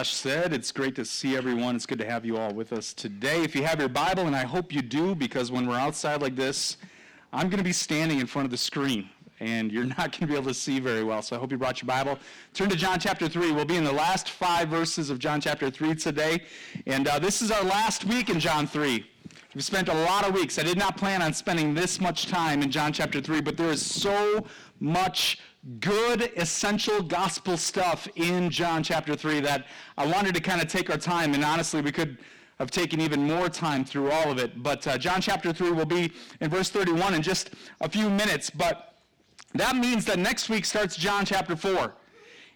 Josh said, it's great to see everyone. It's good to have you all with us today. If you have your Bible, and I hope you do, because when we're outside like this, I'm going to be standing in front of the screen, and you're not going to be able to see very well. So I hope you brought your Bible. Turn to John chapter 3. We'll be in the last five verses of John chapter 3 today. And uh, this is our last week in John 3. We've spent a lot of weeks. I did not plan on spending this much time in John chapter 3, but there is so much good, essential gospel stuff in John chapter 3 that I wanted to kind of take our time, and honestly, we could have taken even more time through all of it. But uh, John chapter 3 will be in verse 31 in just a few minutes, but that means that next week starts John chapter 4.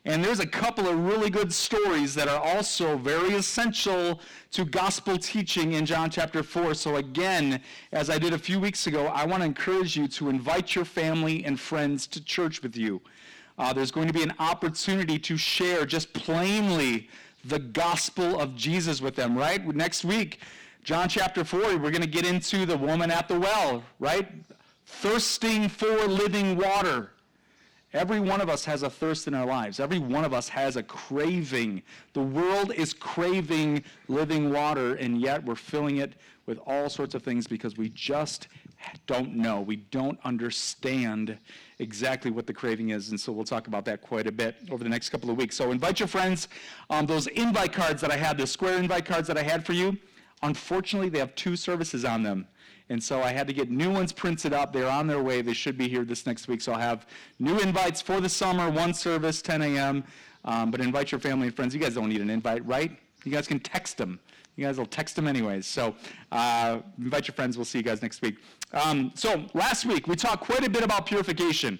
And there's a couple of really good stories that are also very essential to gospel teaching in John chapter 4. So, again, as I did a few weeks ago, I want to encourage you to invite your family and friends to church with you. Uh, there's going to be an opportunity to share just plainly the gospel of Jesus with them, right? Next week, John chapter 4, we're going to get into the woman at the well, right? Thirsting for living water. Every one of us has a thirst in our lives. Every one of us has a craving. The world is craving living water, and yet we're filling it with all sorts of things because we just don't know. We don't understand exactly what the craving is, and so we'll talk about that quite a bit over the next couple of weeks. So invite your friends. Um, those invite cards that I had, the square invite cards that I had for you, unfortunately, they have two services on them. And so I had to get new ones printed up. They're on their way. They should be here this next week. So I'll have new invites for the summer, one service, 10 a.m. Um, but invite your family and friends. You guys don't need an invite, right? You guys can text them. You guys will text them anyways. So uh, invite your friends. We'll see you guys next week. Um, so last week, we talked quite a bit about purification.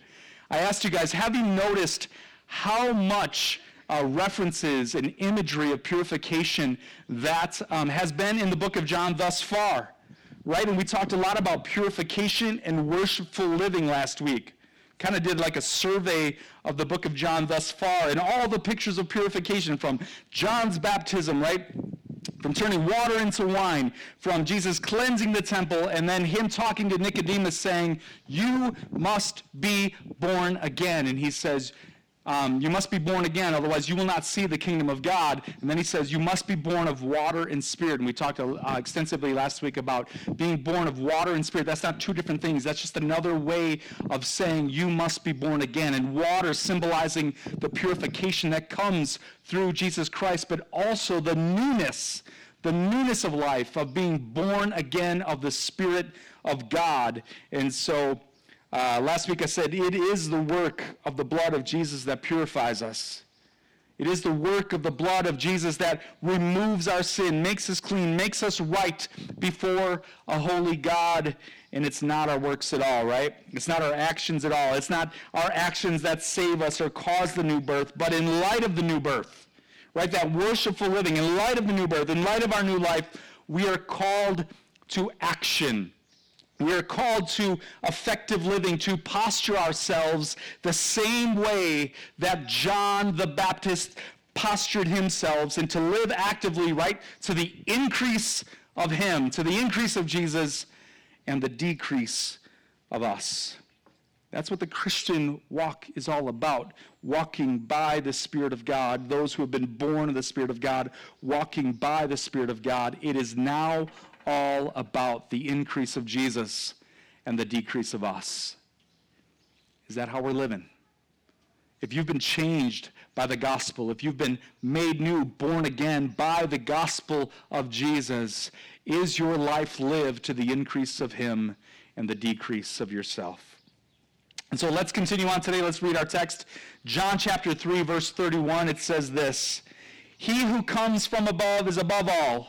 I asked you guys, have you noticed how much uh, references and imagery of purification that um, has been in the book of John thus far? Right? And we talked a lot about purification and worshipful living last week. Kind of did like a survey of the book of John thus far and all the pictures of purification from John's baptism, right? From turning water into wine, from Jesus cleansing the temple, and then him talking to Nicodemus saying, You must be born again. And he says, um, you must be born again, otherwise you will not see the kingdom of God. And then he says, you must be born of water and spirit. And we talked uh, extensively last week about being born of water and spirit. That's not two different things. That's just another way of saying you must be born again. And water symbolizing the purification that comes through Jesus Christ, but also the newness, the newness of life, of being born again of the Spirit of God. And so uh, last week I said it is the work of the blood of Jesus that purifies us. It is the work of the blood of Jesus that removes our sin, makes us clean, makes us right before a holy God. And it's not our works at all, right? It's not our actions at all. It's not our actions that save us or cause the new birth. But in light of the new birth, right, that worshipful living, in light of the new birth, in light of our new life, we are called to action. We are called to effective living, to posture ourselves the same way that John the Baptist postured himself and to live actively right to the increase of him, to the increase of Jesus and the decrease of us. That's what the Christian walk is all about. Walking by the Spirit of God. Those who have been born of the Spirit of God, walking by the Spirit of God. It is now all about the increase of Jesus and the decrease of us. Is that how we're living? If you've been changed by the gospel, if you've been made new, born again by the gospel of Jesus, is your life lived to the increase of Him and the decrease of yourself? And so let's continue on today. Let's read our text. John chapter 3, verse 31. It says this He who comes from above is above all.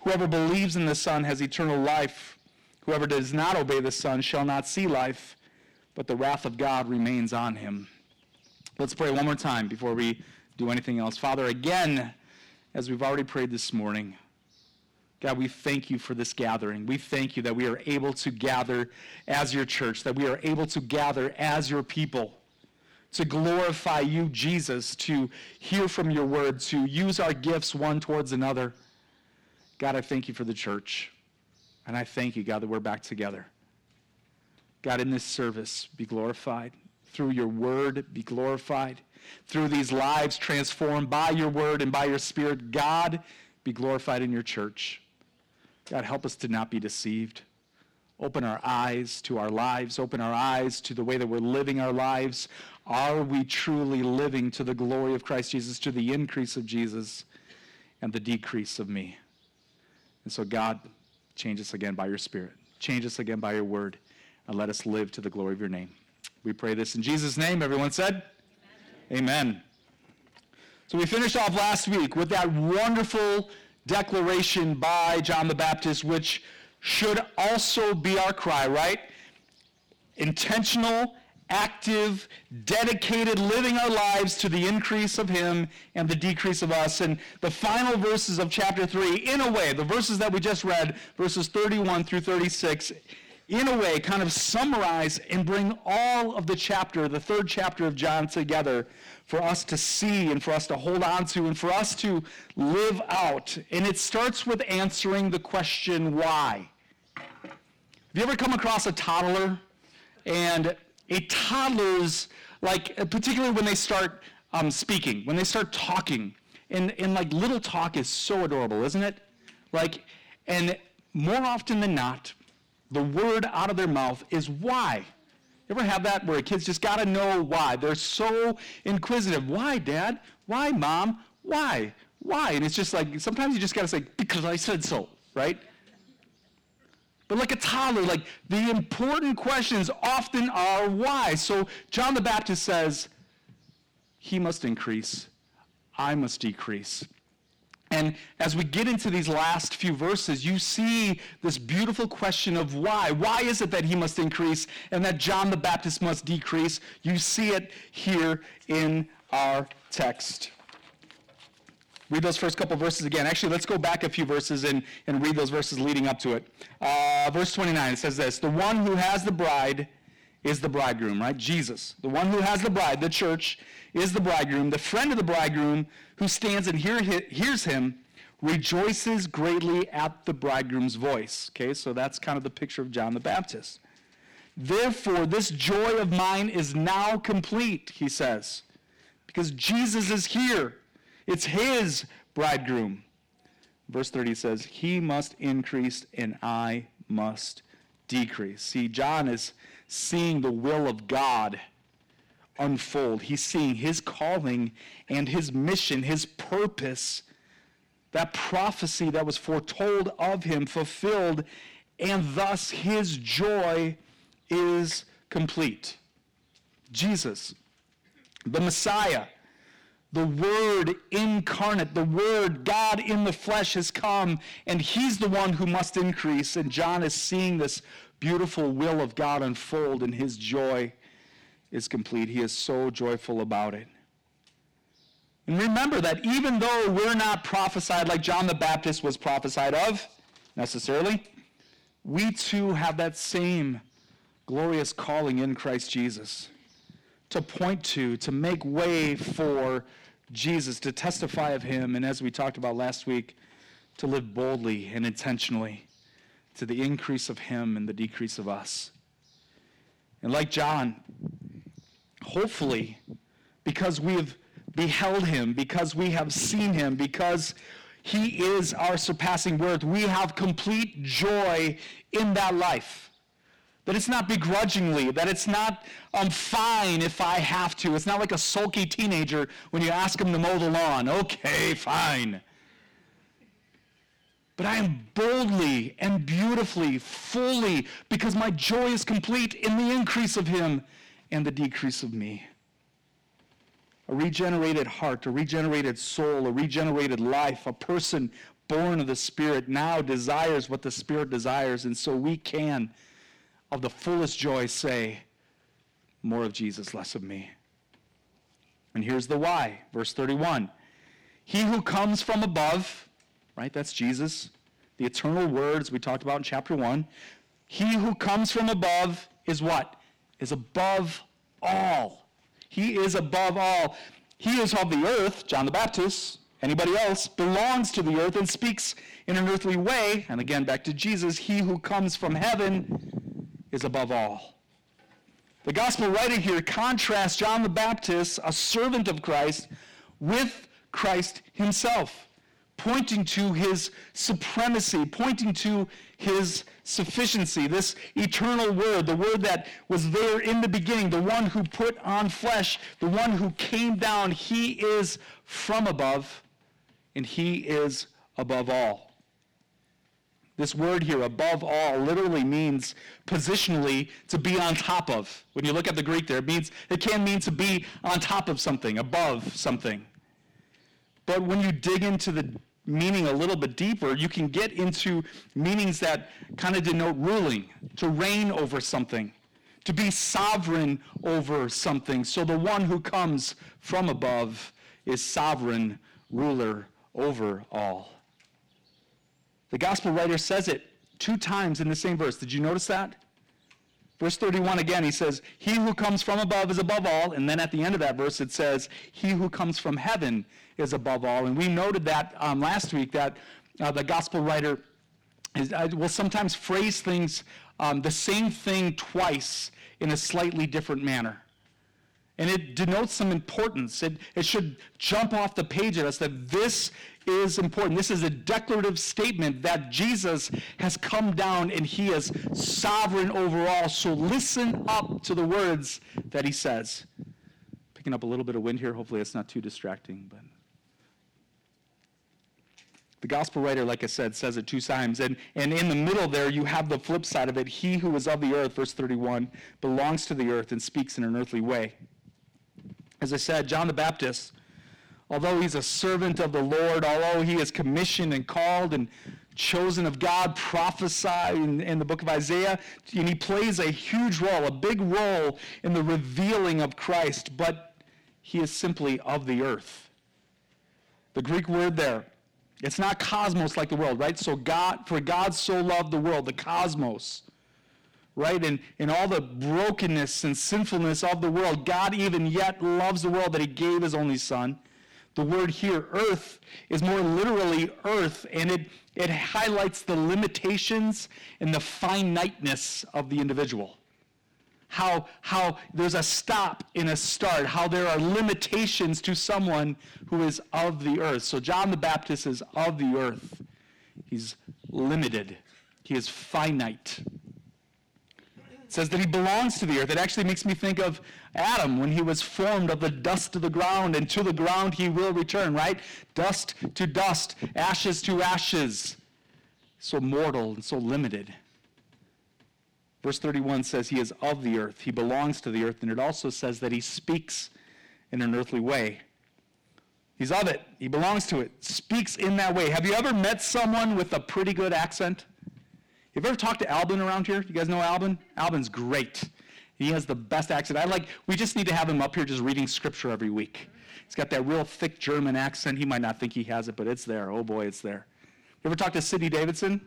Whoever believes in the Son has eternal life. Whoever does not obey the Son shall not see life, but the wrath of God remains on him. Let's pray one more time before we do anything else. Father, again, as we've already prayed this morning, God, we thank you for this gathering. We thank you that we are able to gather as your church, that we are able to gather as your people to glorify you, Jesus, to hear from your word, to use our gifts one towards another. God, I thank you for the church. And I thank you, God, that we're back together. God, in this service, be glorified. Through your word, be glorified. Through these lives transformed by your word and by your spirit, God, be glorified in your church. God, help us to not be deceived. Open our eyes to our lives. Open our eyes to the way that we're living our lives. Are we truly living to the glory of Christ Jesus, to the increase of Jesus and the decrease of me? And so, God, change us again by your Spirit. Change us again by your word. And let us live to the glory of your name. We pray this in Jesus' name. Everyone said? Amen. Amen. So we finished off last week with that wonderful declaration by John the Baptist, which should also be our cry, right? Intentional, active, dedicated, living our lives to the increase of Him and the decrease of us. And the final verses of chapter 3, in a way, the verses that we just read, verses 31 through 36, in a way, kind of summarize and bring all of the chapter, the third chapter of John, together for us to see and for us to hold on to and for us to live out. And it starts with answering the question, why? Have you ever come across a toddler? And a toddler's, like, particularly when they start um, speaking, when they start talking, and, and like little talk is so adorable, isn't it? Like, and more often than not, the word out of their mouth is why. You ever have that where a kid's just got to know why? They're so inquisitive. Why, Dad? Why, Mom? Why? Why? And it's just like sometimes you just got to say, because I said so, right? But like a toddler, like the important questions often are why. So John the Baptist says, He must increase, I must decrease. And as we get into these last few verses, you see this beautiful question of why. Why is it that he must increase and that John the Baptist must decrease? You see it here in our text. Read those first couple verses again. Actually, let's go back a few verses and, and read those verses leading up to it. Uh, verse 29 it says this The one who has the bride is the bridegroom, right? Jesus. The one who has the bride, the church, is the bridegroom. The friend of the bridegroom who stands and hear, hears him rejoices greatly at the bridegroom's voice. Okay, so that's kind of the picture of John the Baptist. Therefore, this joy of mine is now complete, he says, because Jesus is here. It's his bridegroom. Verse 30 says, He must increase and I must decrease. See, John is seeing the will of God unfold. He's seeing his calling and his mission, his purpose, that prophecy that was foretold of him fulfilled, and thus his joy is complete. Jesus, the Messiah, the Word incarnate, the Word, God in the flesh, has come, and He's the one who must increase. And John is seeing this beautiful will of God unfold, and his joy is complete. He is so joyful about it. And remember that even though we're not prophesied like John the Baptist was prophesied of necessarily, we too have that same glorious calling in Christ Jesus to point to, to make way for Jesus, to testify of him, and as we talked about last week, to live boldly and intentionally to the increase of him and the decrease of us. And like John, hopefully, because we have beheld him, because we have seen him, because he is our surpassing worth, we have complete joy in that life. That it's not begrudgingly, that it's not, I'm um, fine if I have to. It's not like a sulky teenager when you ask him to mow the lawn. Okay, fine. But I am boldly and beautifully, fully, because my joy is complete in the increase of him and the decrease of me. A regenerated heart, a regenerated soul, a regenerated life, a person born of the Spirit now desires what the Spirit desires, and so we can, of the fullest joy, say, More of Jesus, less of me. And here's the why. Verse 31 He who comes from above, right? That's Jesus. The eternal words we talked about in chapter 1. He who comes from above is what? Is above all. He is above all. He is of the earth, John the Baptist, anybody else, belongs to the earth and speaks in an earthly way. And again, back to Jesus, he who comes from heaven is above all. The gospel writer here contrasts John the Baptist, a servant of Christ, with Christ himself, pointing to his supremacy, pointing to his sufficiency, this eternal word, the word that was there in the beginning, the one who put on flesh, the one who came down. He is from above, and he is above all. This word here, above all, literally means positionally to be on top of. When you look at the Greek there, it means it can mean to be on top of something, above something. But when you dig into the meaning a little bit deeper, you can get into meanings that kind of denote ruling, to reign over something, to be sovereign over something. So the one who comes from above is sovereign ruler over all. The gospel writer says it two times in the same verse. Did you notice that? Verse 31 again, he says, He who comes from above is above all. And then at the end of that verse, it says, He who comes from heaven is above all. And we noted that um, last week that uh, the gospel writer is, uh, will sometimes phrase things, um, the same thing twice in a slightly different manner. And it denotes some importance. It, it should jump off the page at us that this is important. This is a declarative statement that Jesus has come down and he is sovereign over all. So listen up to the words that he says. Picking up a little bit of wind here. Hopefully, it's not too distracting. But the gospel writer, like I said, says it two times. And, and in the middle there, you have the flip side of it. He who is of the earth, verse 31, belongs to the earth and speaks in an earthly way. As I said, John the Baptist, although he's a servant of the Lord, although he is commissioned and called and chosen of God, prophesied in, in, the book of Isaiah, and he plays a huge role, a big role in the revealing of Christ, but he is simply of the earth. The Greek word there, it's not cosmos like the world, right? So God, for God so loved the world, the cosmos right? And in all the brokenness and sinfulness of the world, God even yet loves the world that he gave his only son. The word here, earth, is more literally earth, and it, it highlights the limitations and the finiteness of the individual. How, how there's a stop in a start, how there are limitations to someone who is of the earth. So John the Baptist is of the earth. He's limited. He is finite. Says that he belongs to the earth. It actually makes me think of Adam when he was formed of the dust of the ground, and to the ground he will return, right? Dust to dust, ashes to ashes. So mortal and so limited. Verse 31 says he is of the earth, he belongs to the earth, and it also says that he speaks in an earthly way. He's of it, he belongs to it, speaks in that way. Have you ever met someone with a pretty good accent? Have you ever talked to Albin around here? You guys know Albin? Albin's great. He has the best accent. I like, we just need to have him up here just reading scripture every week. He's got that real thick German accent. He might not think he has it, but it's there. Oh boy, it's there. You ever talk to Cindy Davidson?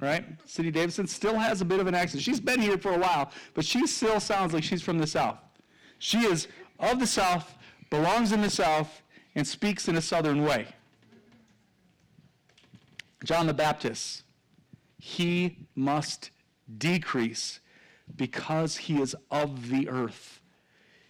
Right? Cindy Davidson still has a bit of an accent. She's been here for a while, but she still sounds like she's from the South. She is of the South, belongs in the South, and speaks in a Southern way. John the Baptist he must decrease because he is of the earth.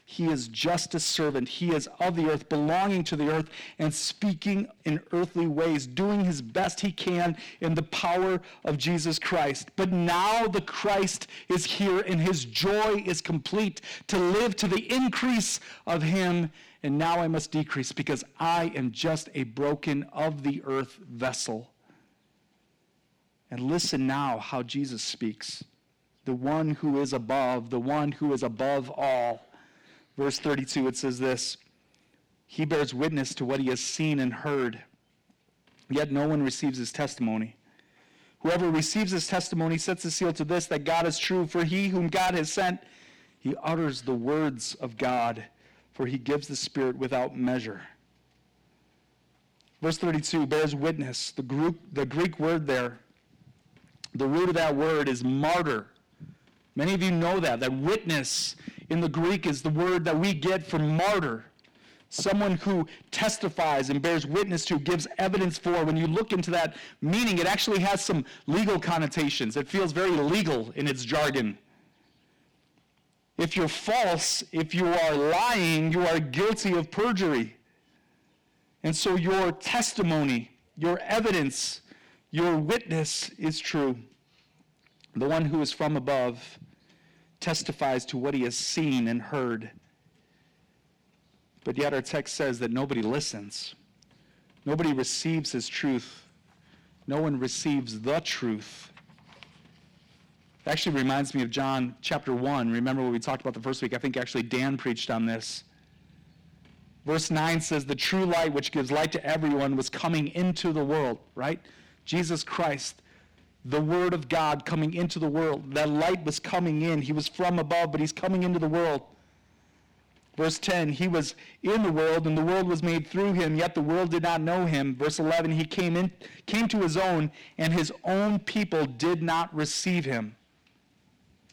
He is just a servant. He is of the earth, belonging to the earth, and speaking in earthly ways, doing his best he can in the power of Jesus Christ. But now the Christ is here, and his joy is complete to live to the increase of him. And now I must decrease because I am just a broken of the earth vessel. And listen now how Jesus speaks. The one who is above, the one who is above all. Verse 32, it says this He bears witness to what he has seen and heard, yet no one receives his testimony. Whoever receives his testimony sets a seal to this that God is true, for he whom God has sent, he utters the words of God, for he gives the Spirit without measure. Verse 32 bears witness. The, Greek, the Greek word there, the root of that word is martyr. Many of you know that. That witness in the Greek is the word that we get from martyr. Someone who testifies and bears witness to, gives evidence for. When you look into that meaning, it actually has some legal connotations. It feels very legal in its jargon. If you're false, if you are lying, you are guilty of perjury. And so your testimony, your evidence, your witness is true. The one who is from above testifies to what he has seen and heard. But yet our text says that nobody listens. Nobody receives his truth. No one receives the truth. It actually reminds me of John chapter 1. Remember what we talked about the first week? I think actually Dan preached on this. Verse 9 says, The true light which gives light to everyone was coming into the world, right? Jesus Christ, the Word of God coming into the world. That light was coming in. He was from above, but he's coming into the world. Verse 10, he was in the world, and the world was made through him, yet the world did not know him. Verse 11, he came, in, came to his own, and his own people did not receive him.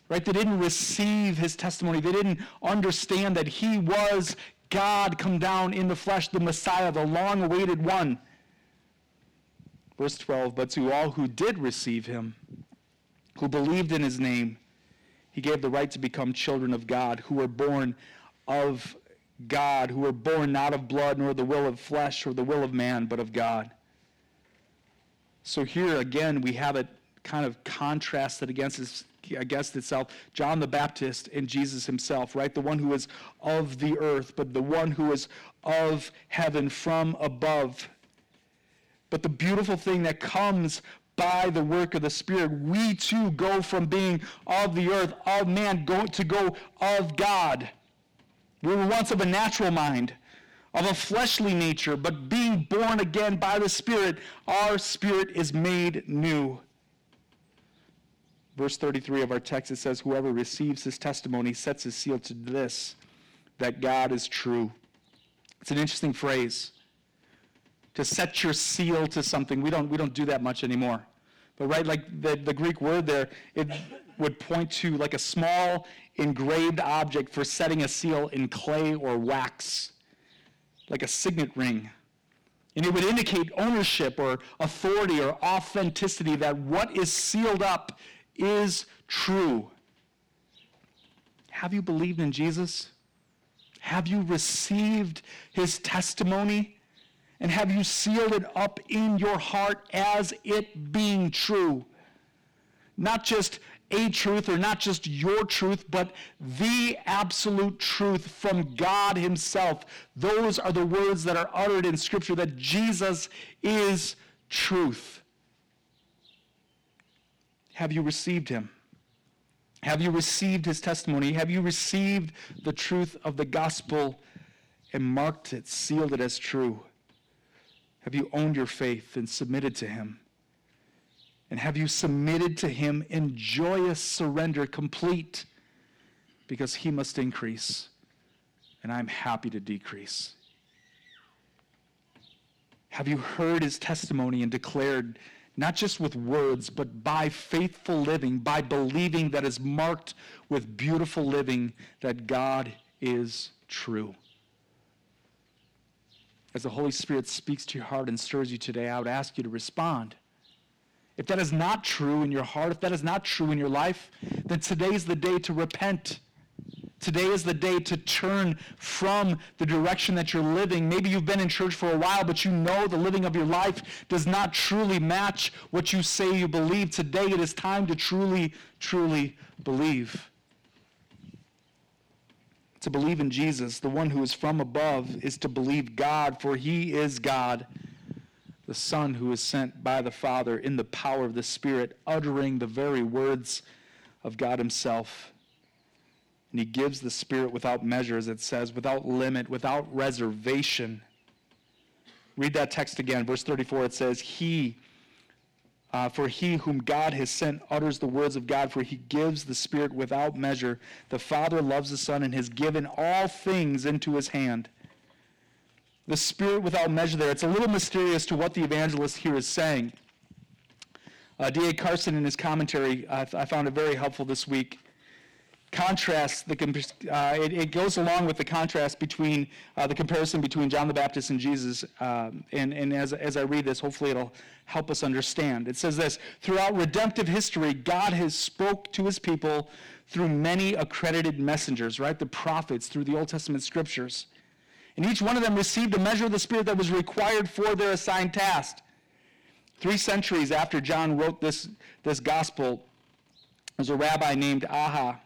Right? They didn't receive his testimony. They didn't understand that he was God come down in the flesh, the Messiah, the long awaited one. Verse 12, but to all who did receive him, who believed in his name, he gave the right to become children of God, who were born of God, who were born not of blood, nor the will of flesh, or the will of man, but of God. So here again, we have it kind of contrasted against against itself John the Baptist and Jesus himself, right? The one who is of the earth, but the one who is of heaven from above. But the beautiful thing that comes by the work of the Spirit, we too go from being of the earth, of man, go, to go of God. We were once of a natural mind, of a fleshly nature, but being born again by the Spirit, our spirit is made new. Verse 33 of our text, it says, Whoever receives his testimony sets his seal to this, that God is true. It's an interesting phrase. To set your seal to something. We don't, we don't do that much anymore. But right, like the, the Greek word there, it would point to like a small engraved object for setting a seal in clay or wax, like a signet ring. And it would indicate ownership or authority or authenticity that what is sealed up is true. Have you believed in Jesus? Have you received his testimony? And have you sealed it up in your heart as it being true? Not just a truth or not just your truth, but the absolute truth from God Himself. Those are the words that are uttered in Scripture that Jesus is truth. Have you received him? Have you received his testimony? Have you received the truth of the gospel and marked it, sealed it as true? Have you owned your faith and submitted to him? And have you submitted to him in joyous surrender, complete, because he must increase and I'm happy to decrease? Have you heard his testimony and declared not just with words, but by faithful living, by believing that is marked with beautiful living that God is true. As the Holy Spirit speaks to your heart and stirs you today, I would ask you to respond. If that is not true in your heart, if that is not true in your life, then today is the day to repent Today is the day to turn from the direction that you're living. Maybe you've been in church for a while, but you know the living of your life does not truly match what you say you believe. Today it is time to truly, truly believe. To believe in Jesus, the one who is from above, is to believe God, for he is God, the Son who is sent by the Father in the power of the Spirit, uttering the very words of God himself. And he gives the Spirit without measure, as it says, without limit, without reservation. Read that text again. Verse 34, it says, He, uh, for he whom God has sent utters the words of God, for he gives the Spirit without measure. The Father loves the Son and has given all things into his hand. the Spirit without measure there. It's a little mysterious to what the evangelist here is saying. Uh, D.A. Carson, in his commentary, I, I found it very helpful this week contrast, the, uh, it, it, goes along with the contrast between uh, the comparison between John the Baptist and Jesus. Um, and, and as, as I read this, hopefully it'll help us understand. It says this Throughout redemptive history, God has spoke to his people through many accredited messengers, right? The prophets, through the Old Testament scriptures. And each one of them received a measure of the Spirit that was required for their assigned task. Three centuries after John wrote this, this gospel, there's a rabbi named Aha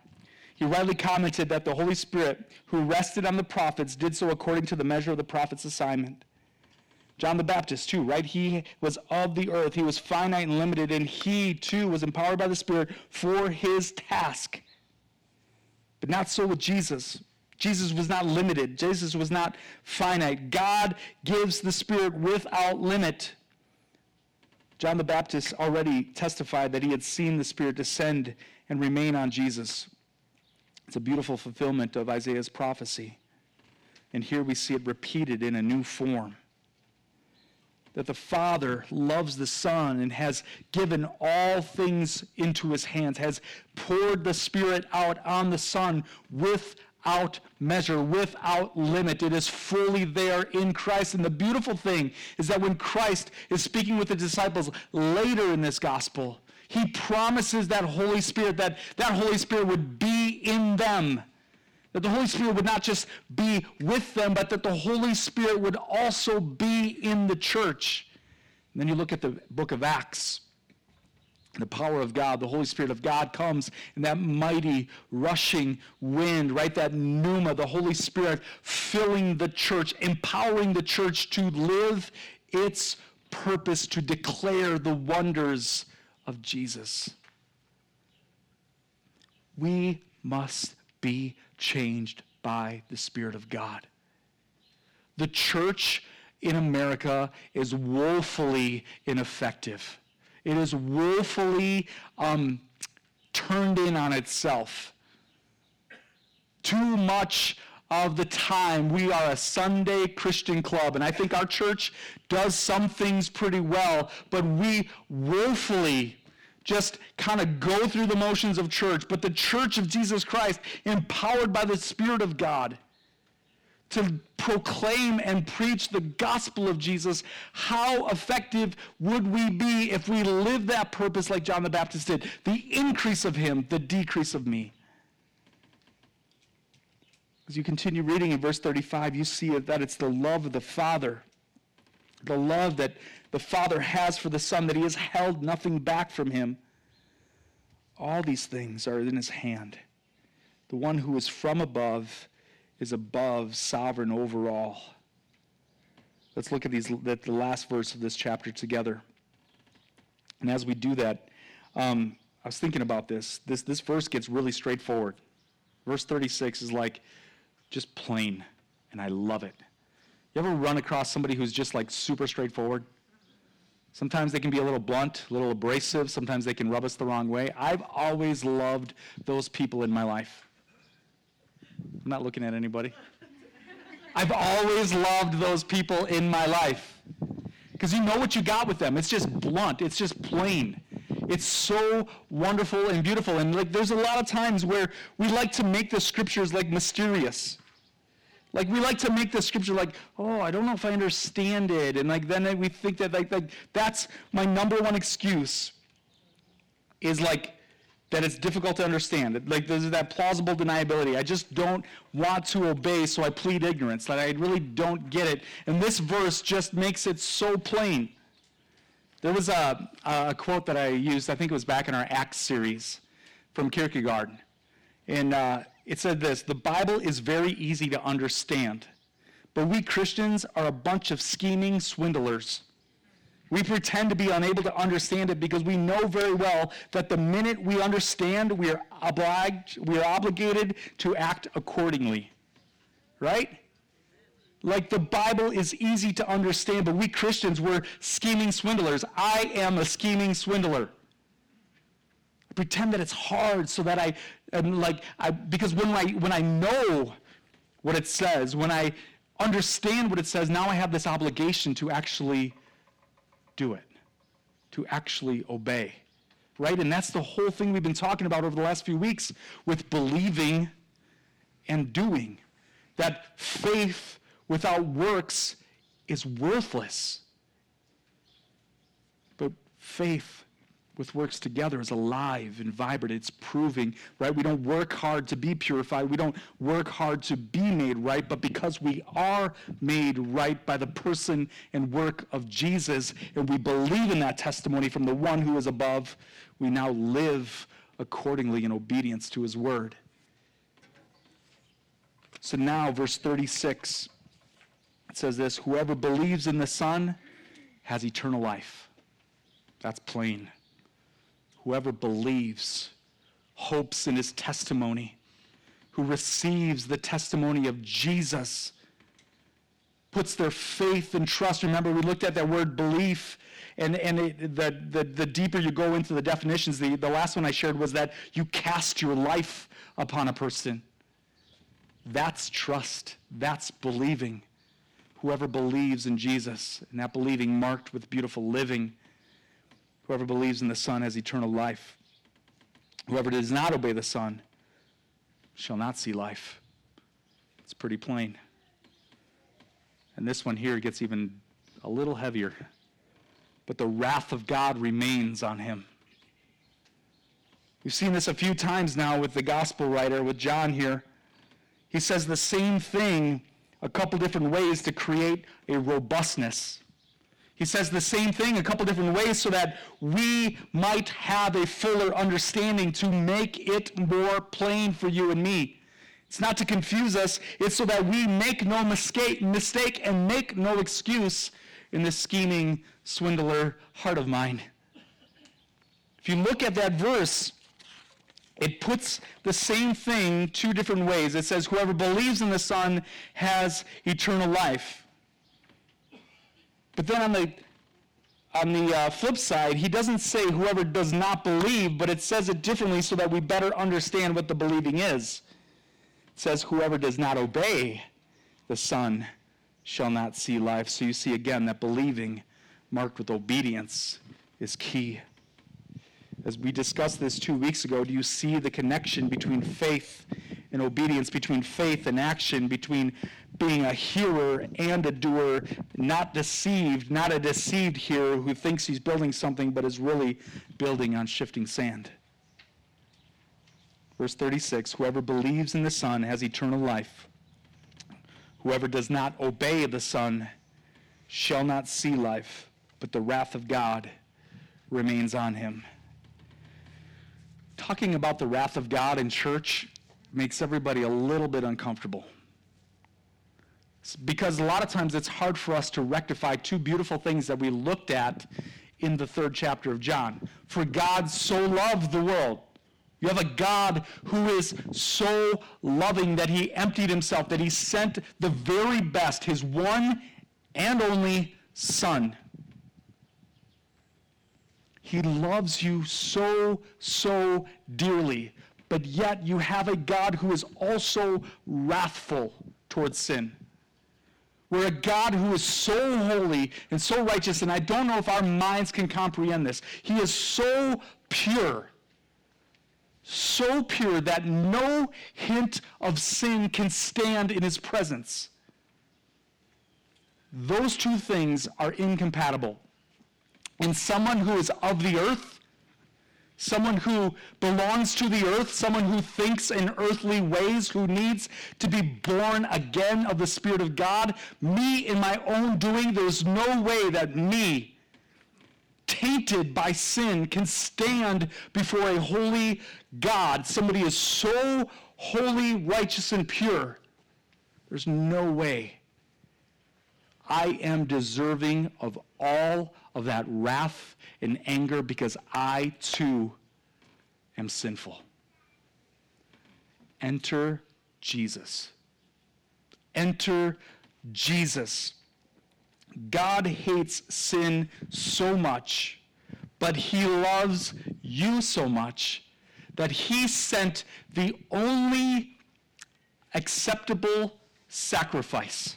he rightly commented that the Holy Spirit, who rested on the prophets, did so according to the measure of the prophet's assignment. John the Baptist, too, right? He was of the earth. He was finite and limited, and he, too, was empowered by the Spirit for his task. But not so with Jesus. Jesus was not limited. Jesus was not finite. God gives the Spirit without limit. John the Baptist already testified that he had seen the Spirit descend and remain on Jesus. It's a beautiful fulfillment of Isaiah's prophecy. And here we see it repeated in a new form. That the Father loves the Son and has given all things into his hands, has poured the Spirit out on the Son without measure, without limit. It is fully there in Christ. And the beautiful thing is that when Christ is speaking with the disciples later in this gospel, he promises that Holy Spirit, that that Holy Spirit would be in them. That the Holy Spirit would not just be with them, but that the Holy Spirit would also be in the church. And then you look at the book of Acts. The power of God, the Holy Spirit of God comes in that mighty rushing wind, right? That pneuma, the Holy Spirit filling the church, empowering the church to live its purpose, to declare the wonders of Jesus. We must be changed by the Spirit of God. The church in America is woefully ineffective. It is woefully um, turned in on itself. Too much of the time we are a Sunday Christian club. And I think our church does some things pretty well, but we woefully just kind of go through the motions of church, but the church of Jesus Christ, empowered by the Spirit of God, to proclaim and preach the gospel of Jesus, how effective would we be if we lived that purpose like John the Baptist did? The increase of him, the decrease of me. As you continue reading in verse 35, you see that it's the love of the Father, the love that the Father has for the Son, that he has held nothing back from him. All these things are in his hand. The one who is from above is above, sovereign over all. Let's look at these, at the last verse of this chapter together. And as we do that, um, I was thinking about this. This, this verse gets really straightforward. Verse 36 is like just plain, and I love it. You ever run across somebody who's just like super straightforward? Sometimes they can be a little blunt, a little abrasive. Sometimes they can rub us the wrong way. I've always loved those people in my life. I'm not looking at anybody. I've always loved those people in my life. Because you know what you got with them. It's just blunt, it's just plain. It's so wonderful and beautiful. And like there's a lot of times where we like to make the scriptures like mysterious. Like we like to make the scripture like, oh, I don't know if I understand it, and like then we think that like, like that's my number one excuse. Is like that it's difficult to understand. Like there's that plausible deniability. I just don't want to obey, so I plead ignorance. Like I really don't get it. And this verse just makes it so plain. There was a, a quote that I used. I think it was back in our Acts series from Kierkegaard, and. Uh, it said this The Bible is very easy to understand, but we Christians are a bunch of scheming swindlers. We pretend to be unable to understand it because we know very well that the minute we understand, we are obliged, we are obligated to act accordingly. Right? Like the Bible is easy to understand, but we Christians, we're scheming swindlers. I am a scheming swindler. I pretend that it's hard so that I and like, I, because when I, when I know what it says, when I understand what it says, now I have this obligation to actually do it, to actually obey. Right? And that's the whole thing we've been talking about over the last few weeks with believing and doing. That faith without works is worthless. But faith with works together is alive and vibrant. It's proving, right? We don't work hard to be purified. We don't work hard to be made right, but because we are made right by the person and work of Jesus, and we believe in that testimony from the one who is above, we now live accordingly in obedience to his word. So now, verse 36, it says this Whoever believes in the Son has eternal life. That's plain. Whoever believes, hopes in his testimony, who receives the testimony of Jesus, puts their faith and trust. Remember, we looked at that word belief, and, and it, the, the, the deeper you go into the definitions, the, the last one I shared was that you cast your life upon a person. That's trust. That's believing. Whoever believes in Jesus, and that believing marked with beautiful living, Whoever believes in the Son has eternal life. Whoever does not obey the Son shall not see life. It's pretty plain. And this one here gets even a little heavier. But the wrath of God remains on him. We've seen this a few times now with the gospel writer, with John here. He says the same thing a couple different ways to create a robustness he says the same thing a couple different ways so that we might have a fuller understanding to make it more plain for you and me. It's not to confuse us, it's so that we make no mistake, mistake and make no excuse in this scheming swindler heart of mine. If you look at that verse, it puts the same thing two different ways. It says, Whoever believes in the Son has eternal life. But then on the on the uh, flip side, he doesn't say whoever does not believe, but it says it differently so that we better understand what the believing is. It says whoever does not obey the Son shall not see life. So you see again that believing marked with obedience is key. As we discussed this two weeks ago, do you see the connection between faith and obedience, between faith and action, between being a hearer and a doer, not deceived, not a deceived hearer who thinks he's building something but is really building on shifting sand. Verse 36 Whoever believes in the Son has eternal life. Whoever does not obey the Son shall not see life, but the wrath of God remains on him. Talking about the wrath of God in church makes everybody a little bit uncomfortable because a lot of times it's hard for us to rectify two beautiful things that we looked at in the third chapter of John. For God so loved the world. You have a God who is so loving that he emptied himself, that he sent the very best, his one and only Son. He loves you so, so dearly, but yet you have a God who is also wrathful towards sin. We're a God who is so holy and so righteous, and I don't know if our minds can comprehend this. He is so pure, so pure that no hint of sin can stand in his presence. Those two things are incompatible. And someone who is of the earth someone who belongs to the earth, someone who thinks in earthly ways, who needs to be born again of the Spirit of God. Me in my own doing, there's no way that me, tainted by sin, can stand before a holy God. Somebody is so holy, righteous, and pure. There's no way. I am deserving of all of that wrath and anger because I too am sinful. Enter Jesus. Enter Jesus. God hates sin so much, but he loves you so much that he sent the only acceptable sacrifice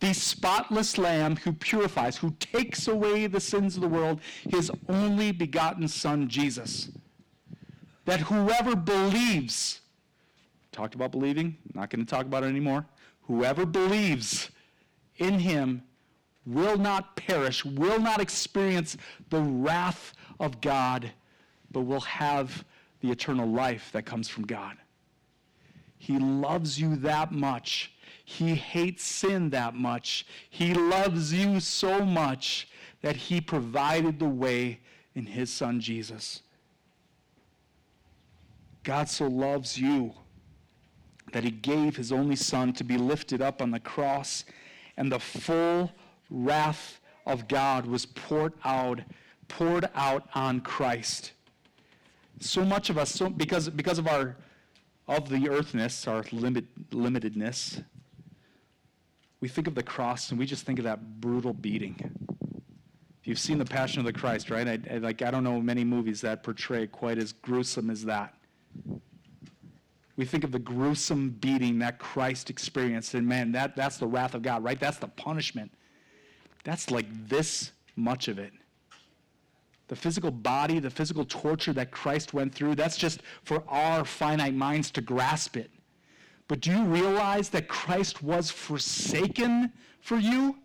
the spotless Lamb who purifies, who takes away the sins of the world, his only begotten Son, Jesus. That whoever believes, talked about believing, not going to talk about it anymore. Whoever believes in him will not perish, will not experience the wrath of God, but will have the eternal life that comes from God. He loves you that much. He hates sin that much. He loves you so much that he provided the way in his son Jesus. God so loves you that he gave his only son to be lifted up on the cross, and the full wrath of God was poured out, poured out on Christ. So much of us, so, because, because of our of the earthness, our limit, limitedness, we think of the cross and we just think of that brutal beating. If you've seen the Passion of the Christ, right? I, I, like I don't know many movies that portray quite as gruesome as that. We think of the gruesome beating that Christ experienced, and man, that, that's the wrath of God, right? That's the punishment. That's like this much of it. The physical body, the physical torture that Christ went through, that's just for our finite minds to grasp it. But do you realize that Christ was forsaken for you?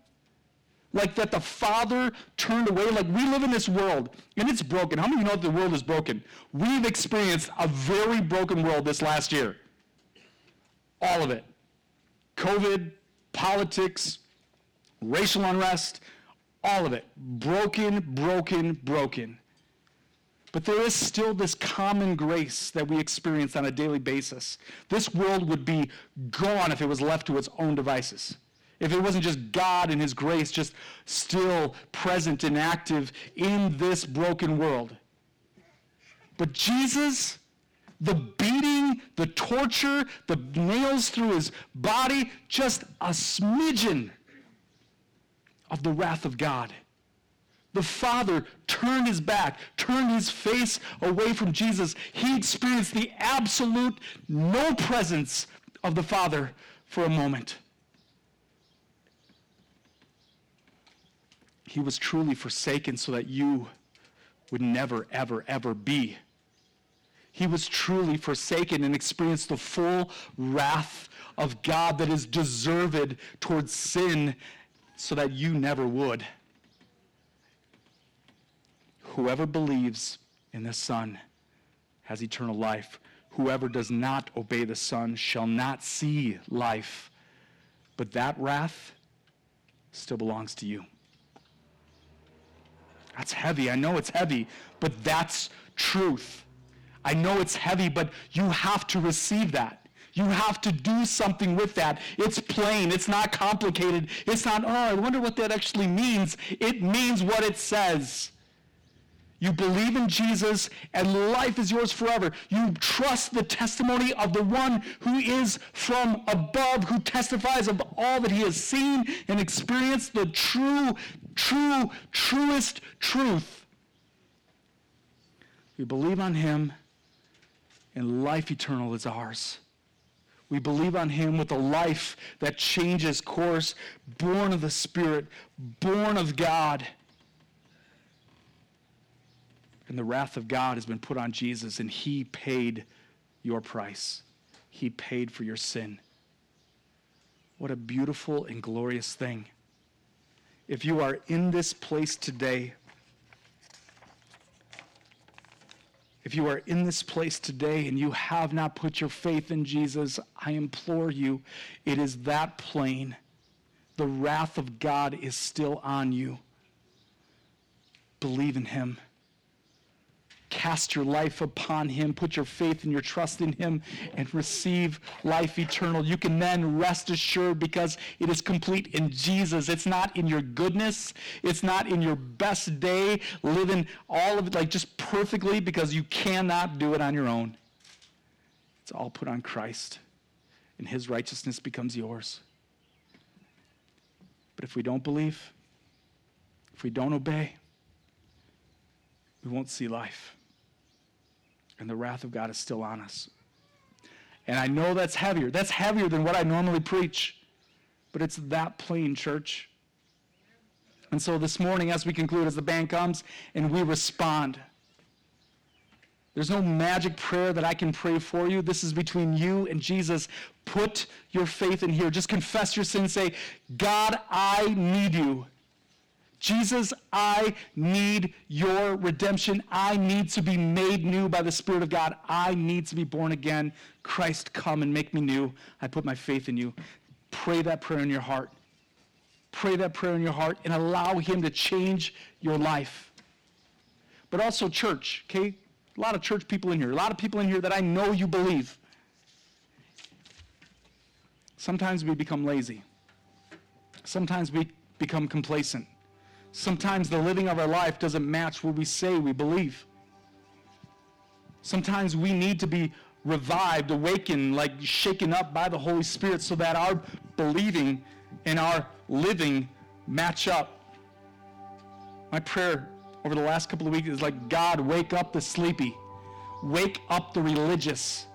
Like that the Father turned away. Like we live in this world and it's broken. How many of you know that the world is broken? We've experienced a very broken world this last year. All of it. COVID, politics, racial unrest, all of it. Broken, broken, broken. But there is still this common grace that we experience on a daily basis. This world would be gone if it was left to its own devices. If it wasn't just God and His grace just still present and active in this broken world. But Jesus, the beating, the torture, the nails through his body, just a smidgen of the wrath of God. The Father turned his back, turned his face away from Jesus. He experienced the absolute no presence of the Father for a moment. He was truly forsaken so that you would never, ever, ever be. He was truly forsaken and experienced the full wrath of God that is deserved towards sin so that you never would. Whoever believes in the Son has eternal life. Whoever does not obey the Son shall not see life. But that wrath still belongs to you. That's heavy. I know it's heavy, but that's truth. I know it's heavy, but you have to receive that. You have to do something with that. It's plain. It's not complicated. It's not, oh, I wonder what that actually means. It means what it says. You believe in Jesus and life is yours forever. You trust the testimony of the one who is from above, who testifies of all that he has seen and experienced, the true, true, truest truth. We believe on him and life eternal is ours. We believe on him with a life that changes course, born of the Spirit, born of God. And the wrath of God has been put on Jesus, and he paid your price. He paid for your sin. What a beautiful and glorious thing. If you are in this place today, If you are in this place today and you have not put your faith in Jesus, I implore you, it is that plain. The wrath of God is still on you. Believe in him. Cast your life upon him, put your faith and your trust in him, and receive life eternal. You can then rest assured because it is complete in Jesus. It's not in your goodness, it's not in your best day, living all of it like just perfectly because you cannot do it on your own. It's all put on Christ, and his righteousness becomes yours. But if we don't believe, if we don't obey, we won't see life and the wrath of God is still on us. And I know that's heavier. That's heavier than what I normally preach. but it's that plain, church. And so this morning, as we conclude, as the band comes and we respond, there's no magic prayer that I can pray for you. This is between you and Jesus. Put your faith in here. Just confess your sin. Say, God, I need you. Jesus, I need your redemption. I need to be made new by the Spirit of God. I need to be born again. Christ, come and make me new. I put my faith in you. Pray that prayer in your heart. Pray that prayer in your heart and allow Him to change your life. But also, church, okay? A lot of church people in here, a lot of people in here that I know you believe. Sometimes we become lazy. Sometimes we become complacent. Sometimes the living of our life doesn't match what we say we believe. Sometimes we need to be revived, awakened, like shaken up by the Holy Spirit so that our believing and our living match up. My prayer over the last couple of weeks is like, God, wake up the sleepy, wake up the religious,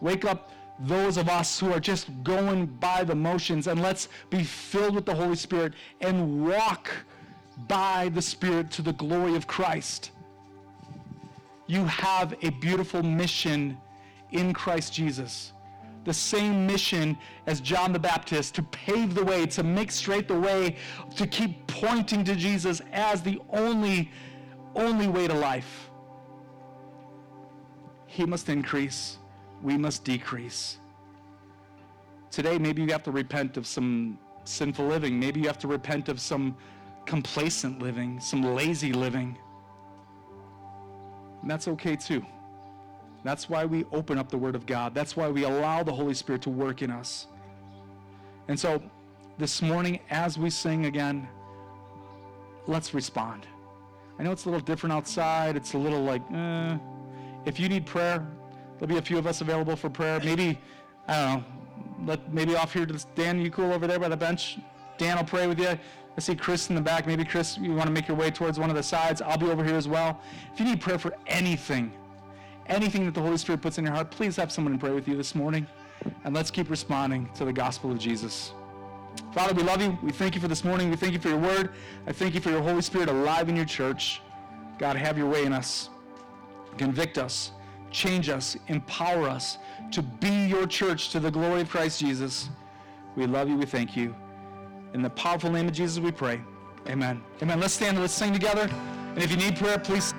wake up those of us who are just going by the motions, and let's be filled with the Holy Spirit and walk by the Spirit to the glory of Christ. You have a beautiful mission in Christ Jesus. The same mission as John the Baptist to pave the way, to make straight the way, to keep pointing to Jesus as the only, only way to life. He must increase, we must decrease. Today, maybe you have to repent of some sinful living. Maybe you have to repent of some complacent living, some lazy living. And that's okay too. That's why we open up the Word of God. That's why we allow the Holy Spirit to work in us. And so this morning, as we sing again, let's respond. I know it's a little different outside. It's a little like, eh. If you need prayer, there'll be a few of us available for prayer. Maybe, I don't know, let, maybe off here to Dan, you cool over there by the bench? Dan will pray with you. I see Chris in the back. Maybe, Chris, you want to make your way towards one of the sides. I'll be over here as well. If you need prayer for anything, anything that the Holy Spirit puts in your heart, please have someone pray with you this morning. And let's keep responding to the gospel of Jesus. Father, we love you. We thank you for this morning. We thank you for your word. I thank you for your Holy Spirit alive in your church. God, have your way in us. Convict us, change us, empower us to be your church to the glory of Christ Jesus. We love you. We thank you. In the powerful name of Jesus, we pray. Amen. Amen. Let's stand and let's sing together. And if you need prayer, please.